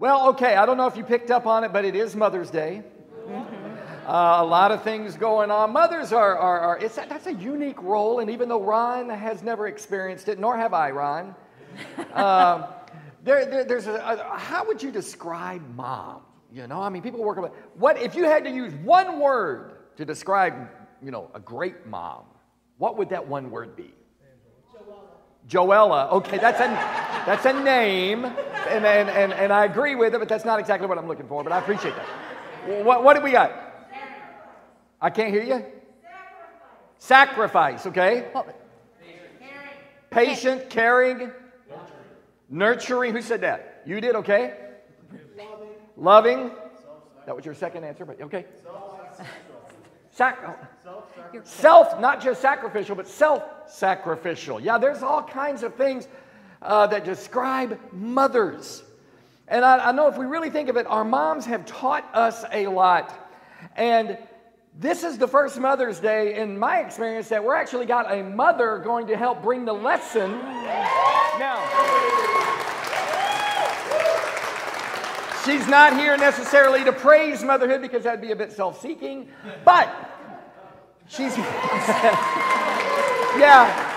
Well, okay, I don't know if you picked up on it, but it is Mother's Day. Uh, a lot of things going on. Mothers are, are, are it's, that's a unique role, and even though Ron has never experienced it, nor have I, Ron, uh, there, there, there's a, a, how would you describe mom? You know, I mean, people work about what if you had to use one word to describe, you know, a great mom, what would that one word be? Joella. Joella. Okay, that's a, that's a name, and, and, and, and I agree with it, but that's not exactly what I'm looking for, but I appreciate that. What, what do we got? I can't hear you. Sacrifice, okay? Patient, caring, nurturing. Who said that? You did, okay? Loving. That was your second answer, but okay. Sac- self, not just sacrificial, but self sacrificial. Yeah, there's all kinds of things uh, that describe mothers. And I, I know if we really think of it, our moms have taught us a lot. And this is the first Mother's Day, in my experience, that we're actually got a mother going to help bring the lesson. Now, she's not here necessarily to praise motherhood because that'd be a bit self seeking, but she's. yeah.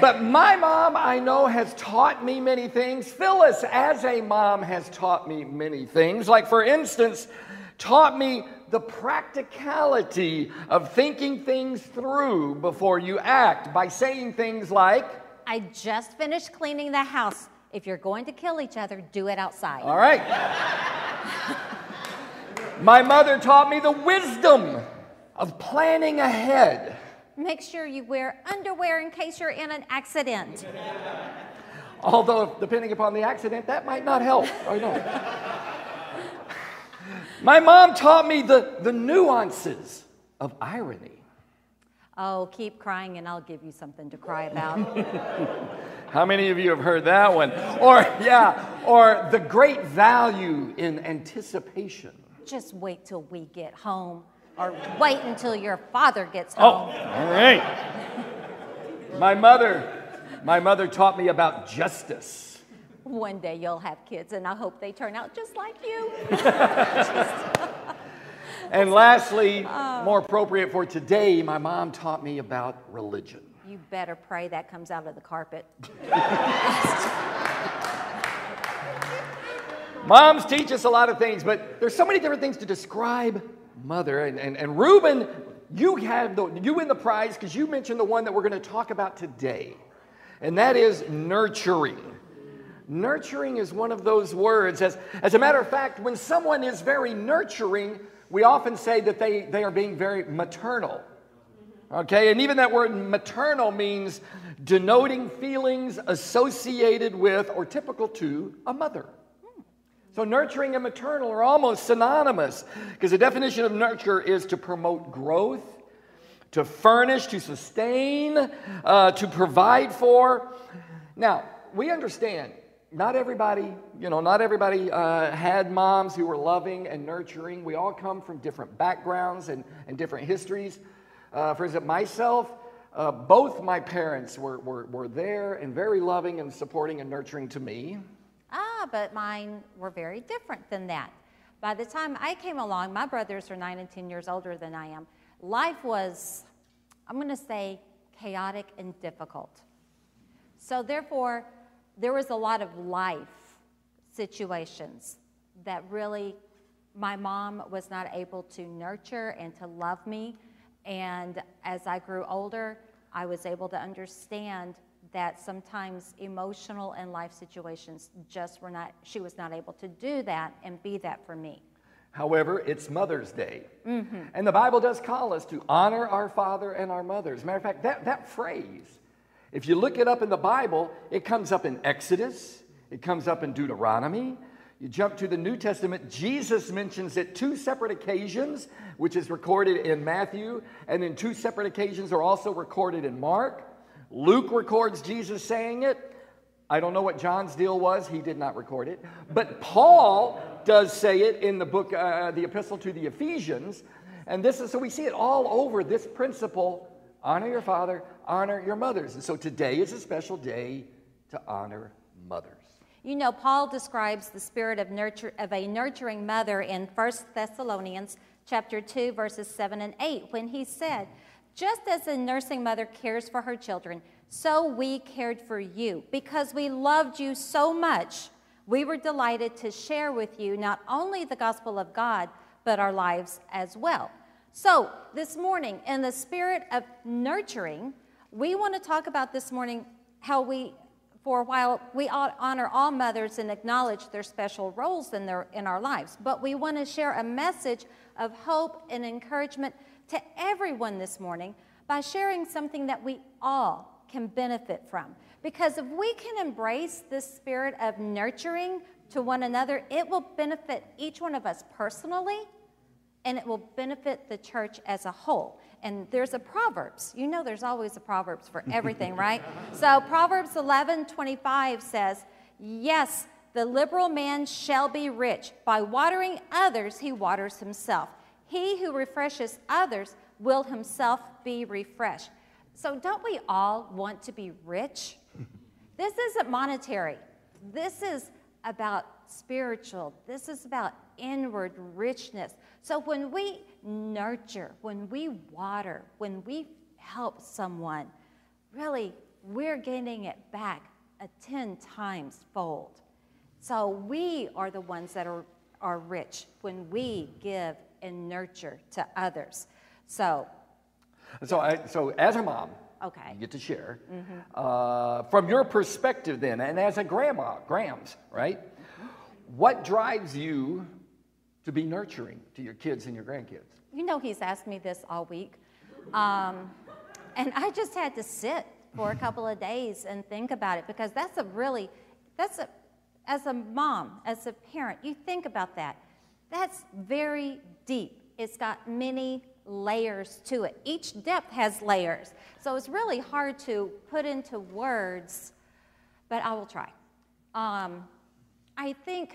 But my mom, I know, has taught me many things. Phyllis, as a mom, has taught me many things. Like, for instance, taught me the practicality of thinking things through before you act by saying things like, I just finished cleaning the house. If you're going to kill each other, do it outside. All right. My mother taught me the wisdom of planning ahead. Make sure you wear underwear in case you're in an accident. Although, depending upon the accident, that might not help. I know. My mom taught me the, the nuances of irony. Oh, keep crying and I'll give you something to cry about. How many of you have heard that one? Or, yeah, or the great value in anticipation. Just wait till we get home, or wait until your father gets Oh, home. all right. My mother, my mother taught me about justice. One day you'll have kids, and I hope they turn out just like you. And lastly, more appropriate for today, my mom taught me about religion. You better pray that comes out of the carpet. Moms teach us a lot of things, but there's so many different things to describe mother. And, and, and Reuben, you have the, you win the prize because you mentioned the one that we're going to talk about today, and that is nurturing. Nurturing is one of those words. As, as a matter of fact, when someone is very nurturing, we often say that they, they are being very maternal. Okay, and even that word maternal means denoting feelings associated with or typical to a mother. So, nurturing and maternal are almost synonymous because the definition of nurture is to promote growth, to furnish, to sustain, uh, to provide for. Now, we understand not everybody, you know, not everybody uh, had moms who were loving and nurturing. We all come from different backgrounds and, and different histories. Uh, for instance, myself, uh, both my parents were, were, were there and very loving and supporting and nurturing to me. Ah, but mine were very different than that. By the time I came along, my brothers are nine and 10 years older than I am. Life was, I'm going to say, chaotic and difficult. So, therefore, there was a lot of life situations that really my mom was not able to nurture and to love me. And as I grew older, I was able to understand that sometimes emotional and life situations just were not, she was not able to do that and be that for me. However, it's Mother's Day. Mm-hmm. And the Bible does call us to honor our father and our mother. As a matter of fact, that, that phrase, if you look it up in the Bible, it comes up in Exodus, it comes up in Deuteronomy. You jump to the New Testament, Jesus mentions it two separate occasions, which is recorded in Matthew, and then two separate occasions are also recorded in Mark. Luke records Jesus saying it. I don't know what John's deal was, he did not record it. But Paul does say it in the book, uh, the epistle to the Ephesians. And this is so we see it all over this principle honor your father, honor your mothers. And so today is a special day to honor mothers. You know, Paul describes the spirit of, nurture, of a nurturing mother in 1 Thessalonians chapter 2, verses 7 and 8, when he said, Just as a nursing mother cares for her children, so we cared for you. Because we loved you so much, we were delighted to share with you not only the gospel of God, but our lives as well. So, this morning, in the spirit of nurturing, we want to talk about this morning how we, for a while, we honor all mothers and acknowledge their special roles in, their, in our lives. But we want to share a message of hope and encouragement to everyone this morning by sharing something that we all can benefit from. Because if we can embrace this spirit of nurturing to one another, it will benefit each one of us personally and it will benefit the church as a whole. And there's a Proverbs. You know there's always a Proverbs for everything, right? So Proverbs 11 25 says, Yes, the liberal man shall be rich. By watering others, he waters himself. He who refreshes others will himself be refreshed. So, don't we all want to be rich? This isn't monetary. This is about spiritual. This is about inward richness. So when we nurture, when we water, when we help someone, really, we're getting it back a 10 times fold. So we are the ones that are, are rich when we give and nurture to others. So, so, I, so as a mom, okay, you get to share mm-hmm. uh, from your perspective then, and as a grandma, Grams, right? What drives you to be nurturing to your kids and your grandkids? You know, he's asked me this all week. Um, and I just had to sit for a couple of days and think about it because that's a really, that's a, as a mom, as a parent, you think about that. That's very deep. It's got many layers to it. Each depth has layers. So it's really hard to put into words, but I will try. Um, I think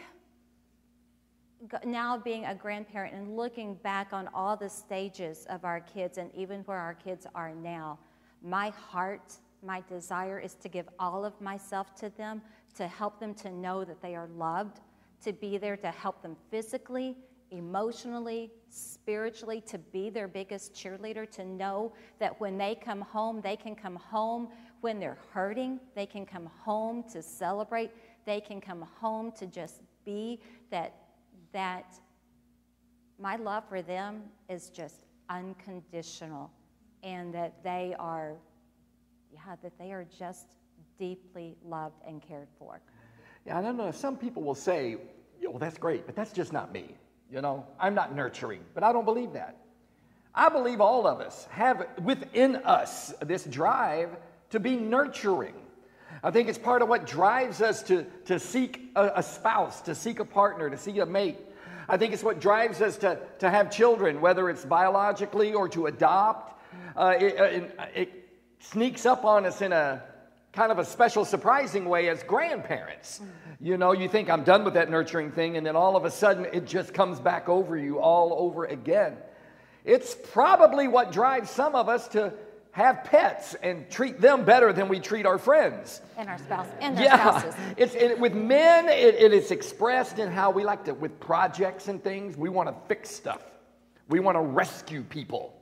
now being a grandparent and looking back on all the stages of our kids and even where our kids are now, my heart, my desire is to give all of myself to them, to help them to know that they are loved, to be there to help them physically, emotionally, spiritually, to be their biggest cheerleader, to know that when they come home, they can come home. When they're hurting, they can come home to celebrate. They can come home to just be that that my love for them is just unconditional and that they are yeah that they are just deeply loved and cared for yeah i don't know some people will say well that's great but that's just not me you know i'm not nurturing but i don't believe that i believe all of us have within us this drive to be nurturing I think it's part of what drives us to, to seek a, a, spouse, to seek a partner, to seek a mate. I think it's what drives us to, to have children, whether it's biologically or to adopt. Uh, it, uh, it, it, sneaks up on us in a kind of a special, surprising way as grandparents. You know, you think I'm done with that nurturing thing, and then all of a sudden it just comes back over you all over again. It's probably what drives some of us to have pets and treat them better than we treat our friends and our spouse and our yeah. spouses. It's it, with men. It, it is expressed in how we like to with projects and things. We want to fix stuff. We want to rescue people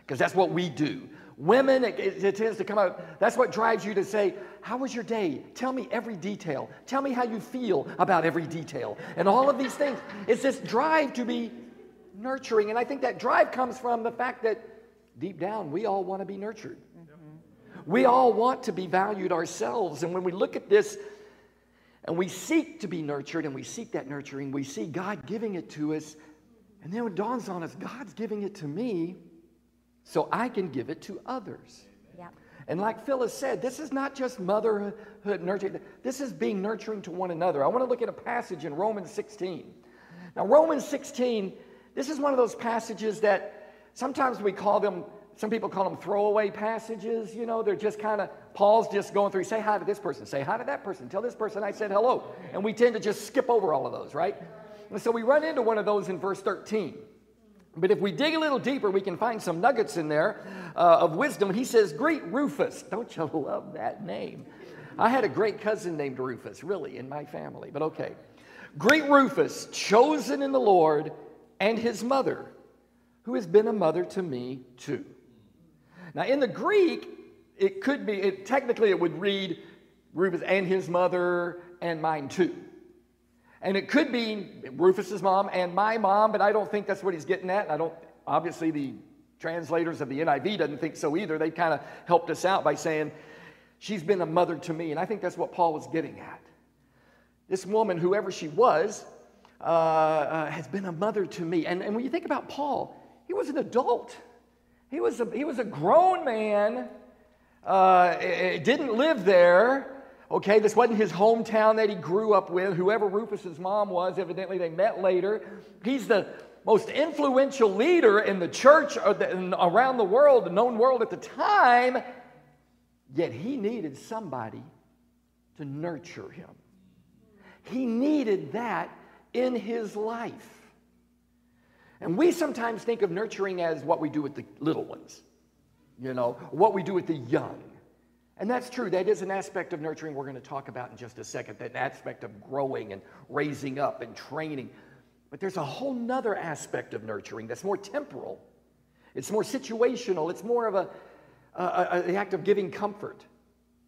because that's what we do. Women, it, it, tends to come out. That's what drives you to say, "How was your day? Tell me every detail. Tell me how you feel about every detail." And all of these things. It's this drive to be nurturing, and I think that drive comes from the fact that deep down, we all want to be nurtured. Mm-hmm. We all want to be valued ourselves. And when we look at this and we seek to be nurtured and we seek that nurturing, we see God giving it to us. And then it dawns on us God's giving it to me so I can give it to others. Yep. And like Phyllis said, this is not just motherhood nurturing, this is being nurturing to one another. I want to look at a passage in Romans 16. Now, Romans 16, this is one of those passages that Sometimes we call them, some people call them throwaway passages. You know, they're just kind of, Paul's just going through, say hi to this person, say hi to that person, tell this person I said hello. And we tend to just skip over all of those, right? And so we run into one of those in verse 13. But if we dig a little deeper, we can find some nuggets in there uh, of wisdom. He says, Greet Rufus. Don't you love that name? I had a great cousin named Rufus, really, in my family, but okay. Great Rufus, chosen in the Lord, and his mother, who has been a mother to me too. Now, in the Greek, it could be, it, technically, it would read Rufus and his mother and mine too. And it could be Rufus's mom and my mom, but I don't think that's what he's getting at. I don't, obviously, the translators of the NIV doesn't think so either. They kind of helped us out by saying, she's been a mother to me. And I think that's what Paul was getting at. This woman, whoever she was, uh, uh, has been a mother to me. And, and when you think about Paul, he was an adult. He was a, he was a grown man, uh, didn't live there. Okay, this wasn't his hometown that he grew up with. Whoever Rufus's mom was, evidently they met later. He's the most influential leader in the church uh, around the world, the known world at the time. Yet he needed somebody to nurture him. He needed that in his life. And we sometimes think of nurturing as what we do with the little ones, you know, what we do with the young. And that's true. That is an aspect of nurturing we're going to talk about in just a second, that aspect of growing and raising up and training. But there's a whole nother aspect of nurturing that's more temporal. It's more situational. It's more of a, a, a, the act of giving comfort,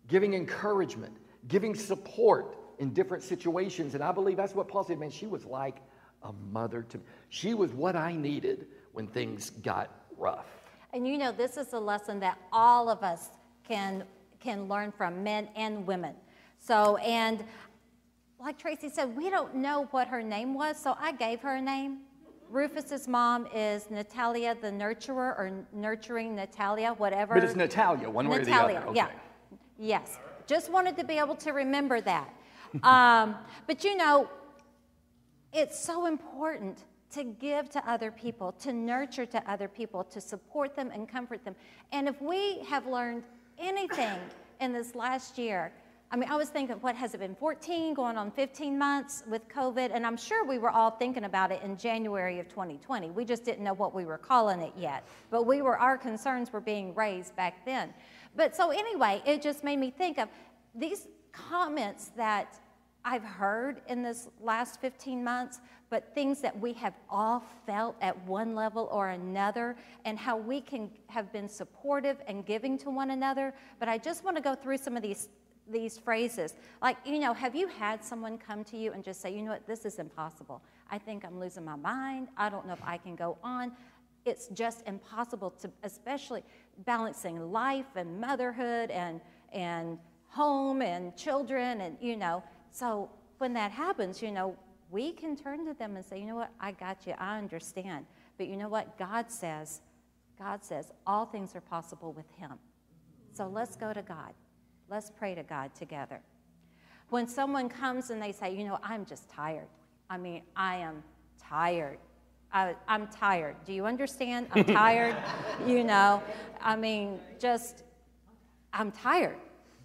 giving encouragement, giving support in different situations. And I believe that's what Paul said, man, she was like a mother to me. She was what I needed when things got rough. And you know, this is a lesson that all of us can can learn from men and women. So, and like Tracy said, we don't know what her name was, so I gave her a name. Rufus's mom is Natalia the nurturer or nurturing Natalia, whatever. But it's Natalia, one way Natalia, or the other. Okay. Yeah. Yes. Just wanted to be able to remember that. um, but you know, it's so important to give to other people, to nurture to other people, to support them and comfort them. And if we have learned anything in this last year. I mean, I was thinking, what has it been, 14, going on 15 months with COVID? And I'm sure we were all thinking about it in January of 2020. We just didn't know what we were calling it yet. But we were, our concerns were being raised back then. But so anyway, it just made me think of these comments that I've heard in this last 15 months, but things that we have all felt at one level or another, and how we can have been supportive and giving to one another. But I just want to go through some of these these phrases. Like, you know, have you had someone come to you and just say, you know what, this is impossible. I think I'm losing my mind. I don't know if I can go on. It's just impossible to, especially balancing life and motherhood and, and home and children and, you know, so when that happens, you know, we can turn to them and say, you know what, I got you, I understand. But you know what? God says, God says, all things are possible with Him. So let's go to God. Let's pray to God together. When someone comes and they say, you know, I'm just tired. I mean, I am tired. I, am tired. Do you understand? I'm tired. you know, I mean, just, I'm tired.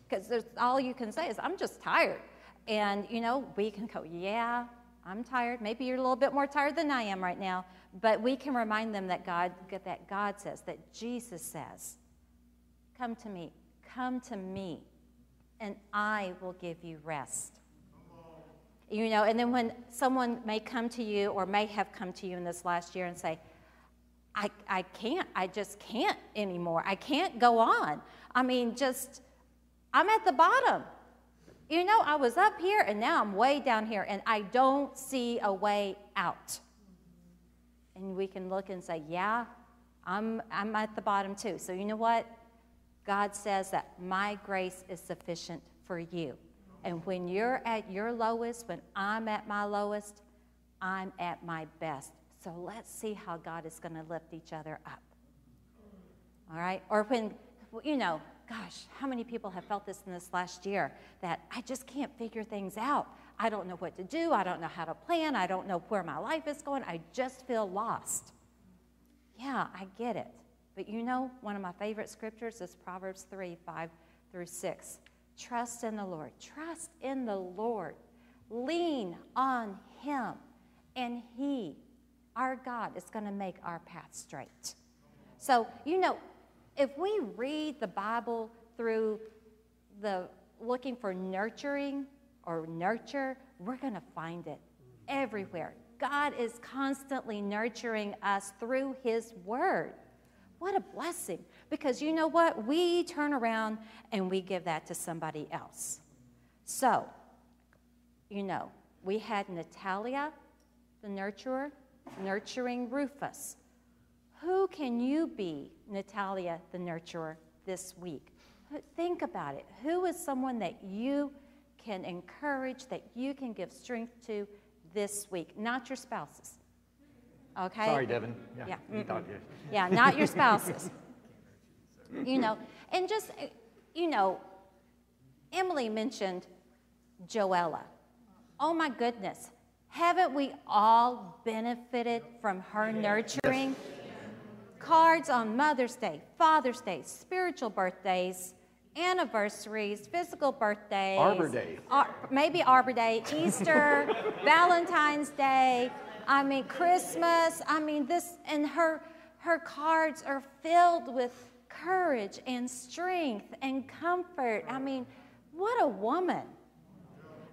Because all you can say is, I'm just tired. And, you know, we can go, yeah, I'm tired. Maybe you're a little bit more tired than I am right now. But we can remind them that God, that God says, that Jesus says, come to me, come to me, and I will give you rest. You know, and then when someone may come to you or may have come to you in this last year and say, I, I can't, I just can't anymore. I can't go on. I mean, just, I'm at the bottom you know, I was up here and now I'm way down here and I don't see a way out. And we can look and say, yeah, I'm, I'm at the bottom too. So you know what? God says that my grace is sufficient for you. And when you're at your lowest, when I'm at my lowest, I'm at my best. So let's see how God is going to lift each other up. All right? Or when, you know, gosh, how many people have felt this in this last year that I just can't figure things out? I don't know what to do. I don't know how to plan. I don't know where my life is going. I just feel lost. Yeah, I get it. But you know, one of my favorite scriptures is Proverbs 3 5 through 6. Trust in the Lord. Trust in the Lord. Lean on Him, and He, our God, is going to make our path straight. So, you know, if we read the Bible through the looking for nurturing or nurture, we're going to find it everywhere. God is constantly nurturing us through His Word. What a blessing. Because you know what? We turn around and we give that to somebody else. So, you know, we had Natalia, the nurturer, nurturing Rufus. Who can you be, Natalia, the nurturer, this week? Think about it. Who is someone that you can encourage, that you can give strength to this week? Not your spouses. Okay? Sorry, Devin. Yeah. you thought- Yeah, not your spouses. you know, and just, you know, Emily mentioned Joella. Oh my goodness. Haven't we all benefited from her nurturing? Cards on Mother's Day, Father's Day, spiritual birthdays, anniversaries, physical birthdays, Arbor Day. Ar- maybe Arbor Day, Easter, Valentine's Day. I mean, Christmas. I mean, this, and her, her cards are filled with courage and strength and comfort. I mean, what a woman.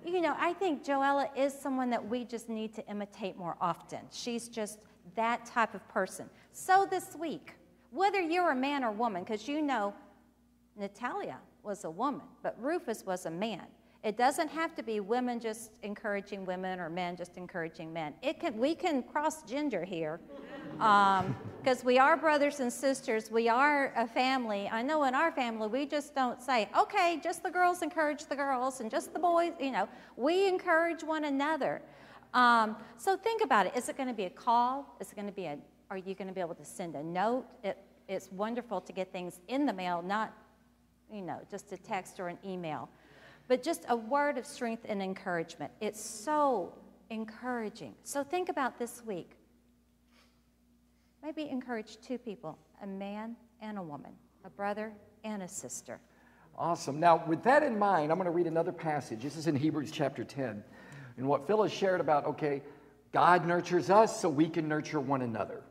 You know, I think Joella is someone that we just need to imitate more often. She's just that type of person. So this week, whether you're a man or woman, because you know Natalia was a woman, but Rufus was a man. It doesn't have to be women just encouraging women or men just encouraging men. It can, we can cross gender here because we are brothers and sisters. We are a family. I know in our family, we just don't say, okay, just the girls encourage the girls and just the boys, you know. We encourage one another. Um, so think about it. Is it going to be a call? Is it going to be a, are you going to be able to send a note? It, it's wonderful to get things in the mail, not, you know, just a text or an email but just a word of strength and encouragement. It's so encouraging. So think about this week. Maybe encourage two people a man and a woman, a brother and a sister. Awesome. Now, with that in mind, I'm going to read another passage. This is in Hebrews chapter 10. And what Phyllis shared about, okay, God nurtures us so we can nurture one another.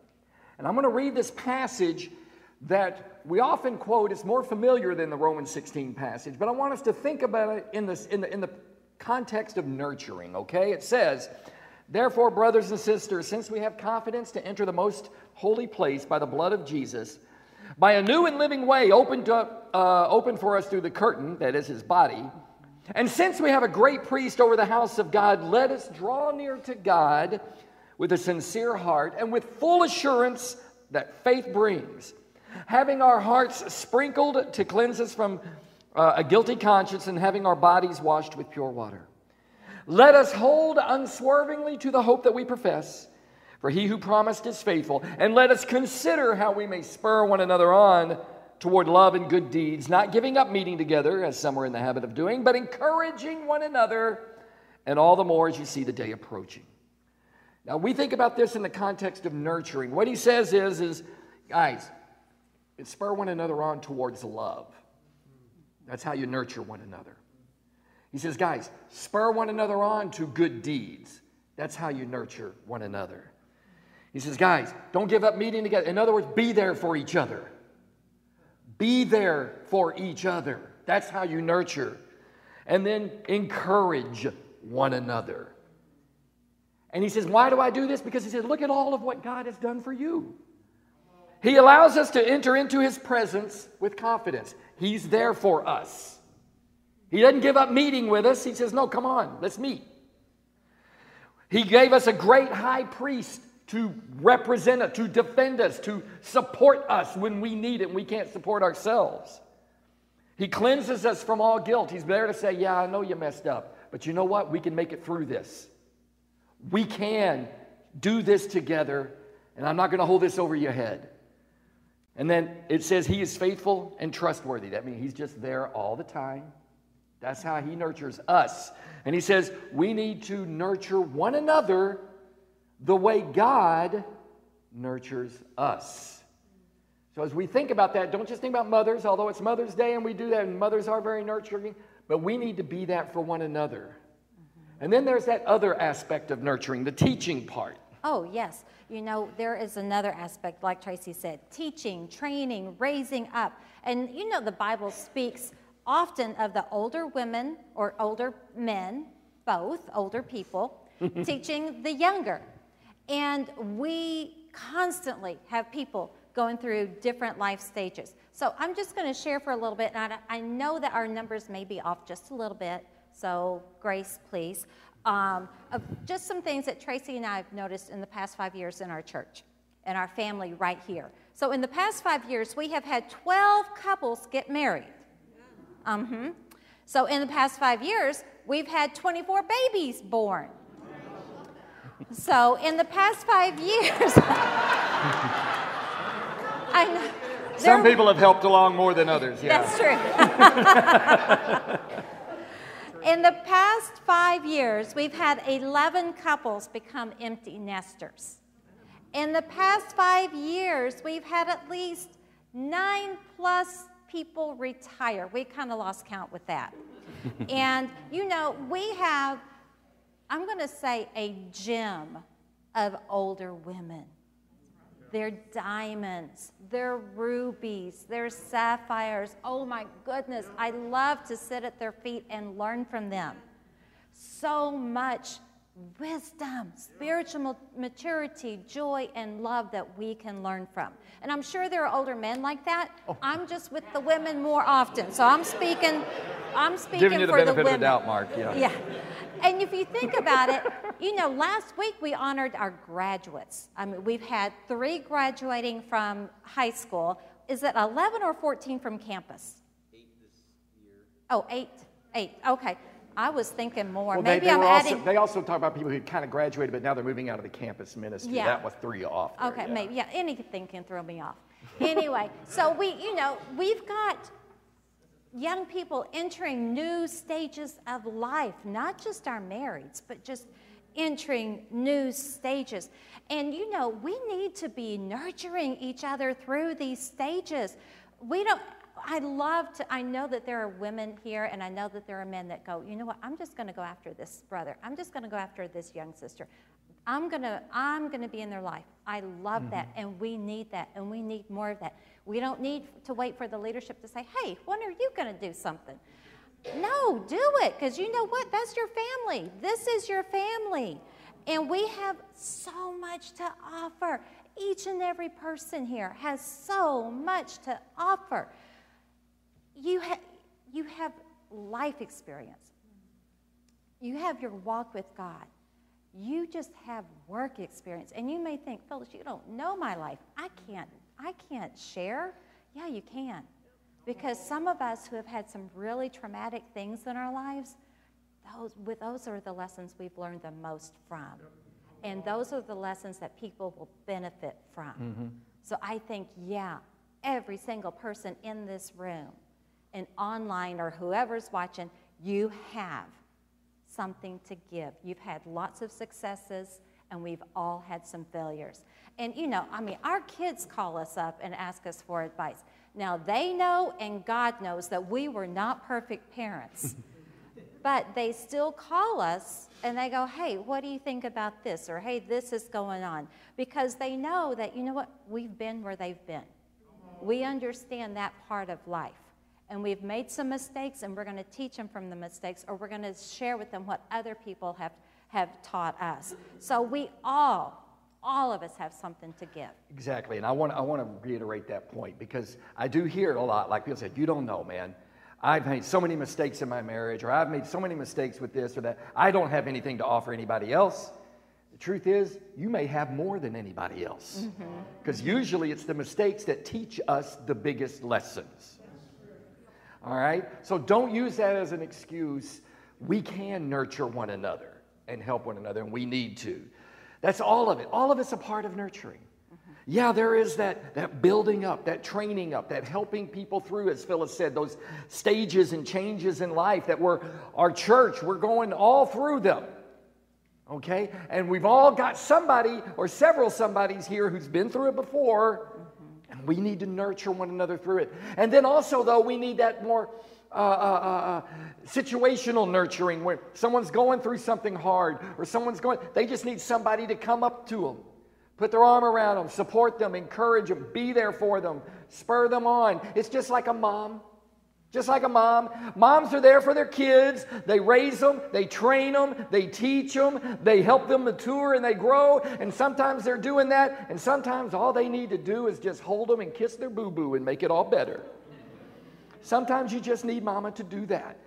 And I'm going to read this passage that we often quote. It's more familiar than the Romans 16 passage, but I want us to think about it in, this, in, the, in the context of nurturing, okay? It says, Therefore, brothers and sisters, since we have confidence to enter the most holy place by the blood of Jesus, by a new and living way opened, up, uh, opened for us through the curtain, that is his body, and since we have a great priest over the house of God, let us draw near to God with a sincere heart and with full assurance that faith brings, having our hearts sprinkled to cleanse us from uh, a guilty conscience and having our bodies washed with pure water. Let us hold unswervingly to the hope that we profess, for he who promised is faithful, and let us consider how we may spur one another on toward love and good deeds, not giving up meeting together, as some are in the habit of doing, but encouraging one another, and all the more as you see the day approaching. Now, we think about this in the context of nurturing. What he says is, is guys, spur one another on towards love. That's how you nurture one another. He says, guys, spur one another on to good deeds. That's how you nurture one another. He says, guys, don't give up meeting together. In other words, be there for each other. Be there for each other. That's how you nurture. And then encourage one another. And he says, Why do I do this? Because he says, Look at all of what God has done for you. He allows us to enter into his presence with confidence. He's there for us. He doesn't give up meeting with us. He says, No, come on, let's meet. He gave us a great high priest to represent us, to defend us, to support us when we need it and we can't support ourselves. He cleanses us from all guilt. He's there to say, Yeah, I know you messed up, but you know what? We can make it through this. We can do this together, and I'm not going to hold this over your head. And then it says he is faithful and trustworthy. That means he's just there all the time. That's how he nurtures us. And he says we need to nurture one another the way God nurtures us. So as we think about that, don't just think about mothers, although it's Mother's Day and we do that, and mothers are very nurturing, but we need to be that for one another. And then there's that other aspect of nurturing, the teaching part. Oh, yes. You know, there is another aspect, like Tracy said teaching, training, raising up. And you know, the Bible speaks often of the older women or older men, both older people, teaching the younger. And we constantly have people going through different life stages. So I'm just going to share for a little bit. And I, I, know that our numbers may be off just a little bit, so grace, please. Um, of just some things that Tracy and I have noticed in the past five years in our church and our family right here. So in the past five years, we have had 12 couples get married. Mm-hmm. So in the past five years, we've had 24 babies born. So in the past five years, I know. Some people have helped along more than others, yeah. That's true. In the past five years, we've had 11 couples become empty nesters. In the past five years, we've had at least nine plus people retire. We kind of lost count with that. and, you know, we have, I'm going to say, a gem of older women they're diamonds, they're rubies, they're sapphires. Oh my goodness, I love to sit at their feet and learn from them. So much wisdom, spiritual maturity, joy, and love that we can learn from. And I'm sure there are older men like that. Oh. I'm just with the women more often, so I'm speaking. I'm speaking Giving you the for benefit the women. of the doubt, Mark. Yeah. Yeah. And if you think about it, you know, last week we honored our graduates. I mean, we've had three graduating from high school. Is it 11 or 14 from campus? Eight this year. Oh, eight. Eight. Okay. I was thinking more. Well, Maybe they, they I'm also, adding. They also talk about people who kind of graduated, but now they're moving out of the campus ministry. Yeah. That was three off. There, okay, yeah. maybe. Yeah, anything can throw me off. anyway, so we, you know, we've got young people entering new stages of life, not just our marrieds, but just entering new stages. And you know, we need to be nurturing each other through these stages. We don't, I love to, I know that there are women here, and I know that there are men that go, you know what, I'm just going to go after this brother. I'm just going to go after this young sister. I'm going to, I'm going to be in their life. I love mm-hmm. that, and we need that, and we need more of that. We don't need to wait for the leadership to say, hey, when are you going to do something? No, do it, because you know what? That's your family. This is your family. And we have so much to offer. Each and every person here has so much to offer you, ha- you have life experience. You have your walk with God. You just have work experience. And you may think, Phyllis, you don't know my life. I can't, I can't share. Yeah, you can. Because some of us who have had some really traumatic things in our lives, those, with, those are the lessons we've learned the most from. And those are the lessons that people will benefit from. Mm-hmm. So I think, yeah, every single person in this room and online or whoever's watching, you have something to give. You've had lots of successes, and we've all had some failures. And you know, I mean, our kids call us up and ask us for advice. Now, they know and God knows that we were not perfect parents. but they still call us and they go, hey, what do you think about this? Or hey, this is going on. Because they know that, you know what, we've been where they've been. We understand that part of life and we've made some mistakes and we're going to teach them from the mistakes or we're going to share with them what other people have, have taught us. So we all, all of us have something to give. Exactly. And I want, I want to reiterate that point because I do hear it a lot. Like people say, you don't know, man. I've made so many mistakes in my marriage, or I've made so many mistakes with this or that. I don't have anything to offer anybody else. The truth is, you may have more than anybody else. Because mm-hmm. usually it's the mistakes that teach us the biggest lessons. All right? So don't use that as an excuse. We can nurture one another and help one another, and we need to. That's all of it. All of it's a part of nurturing. Mm-hmm. Yeah, there is that, that building up, that training up, that helping people through, as Phyllis said, those stages and changes in life that we're, our church, we're going all through them. Okay? And we've all got somebody or several somebodies here who's been through it before and we need to nurture one another through it. And then also, though, we need that more uh, uh, uh, uh, situational nurturing where someone's going through something hard or someone's going, they just need somebody to come up to them, put their arm around them, support them, encourage them, be there for them, spur them on. It's just like a mom. Just like a mom. Moms are there for their kids. They raise them, they train them, they teach them, they help them mature and they grow. And sometimes they're doing that, and sometimes all they need to do is just hold them and kiss their boo boo and make it all better. Sometimes you just need mama to do that.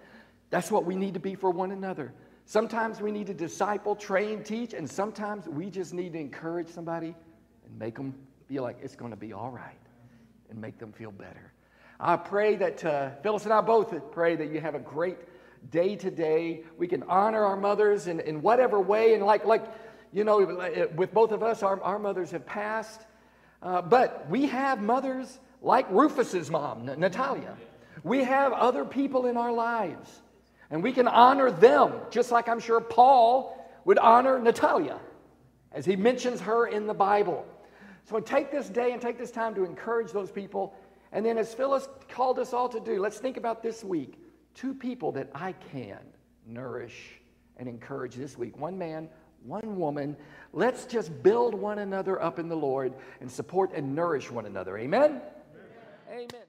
That's what we need to be for one another. Sometimes we need to disciple, train, teach, and sometimes we just need to encourage somebody and make them feel like it's going to be all right and make them feel better. I pray that uh, Phyllis and I both pray that you have a great day today. We can honor our mothers in, in whatever way. And like, like, you know, with both of us, our, our mothers have passed. Uh, but we have mothers like Rufus's mom, Natalia. We have other people in our lives. And we can honor them, just like I'm sure Paul would honor Natalia, as he mentions her in the Bible. So take this day and take this time to encourage those people and then, as Phyllis called us all to do, let's think about this week two people that I can nourish and encourage this week one man, one woman. Let's just build one another up in the Lord and support and nourish one another. Amen? Amen. Amen.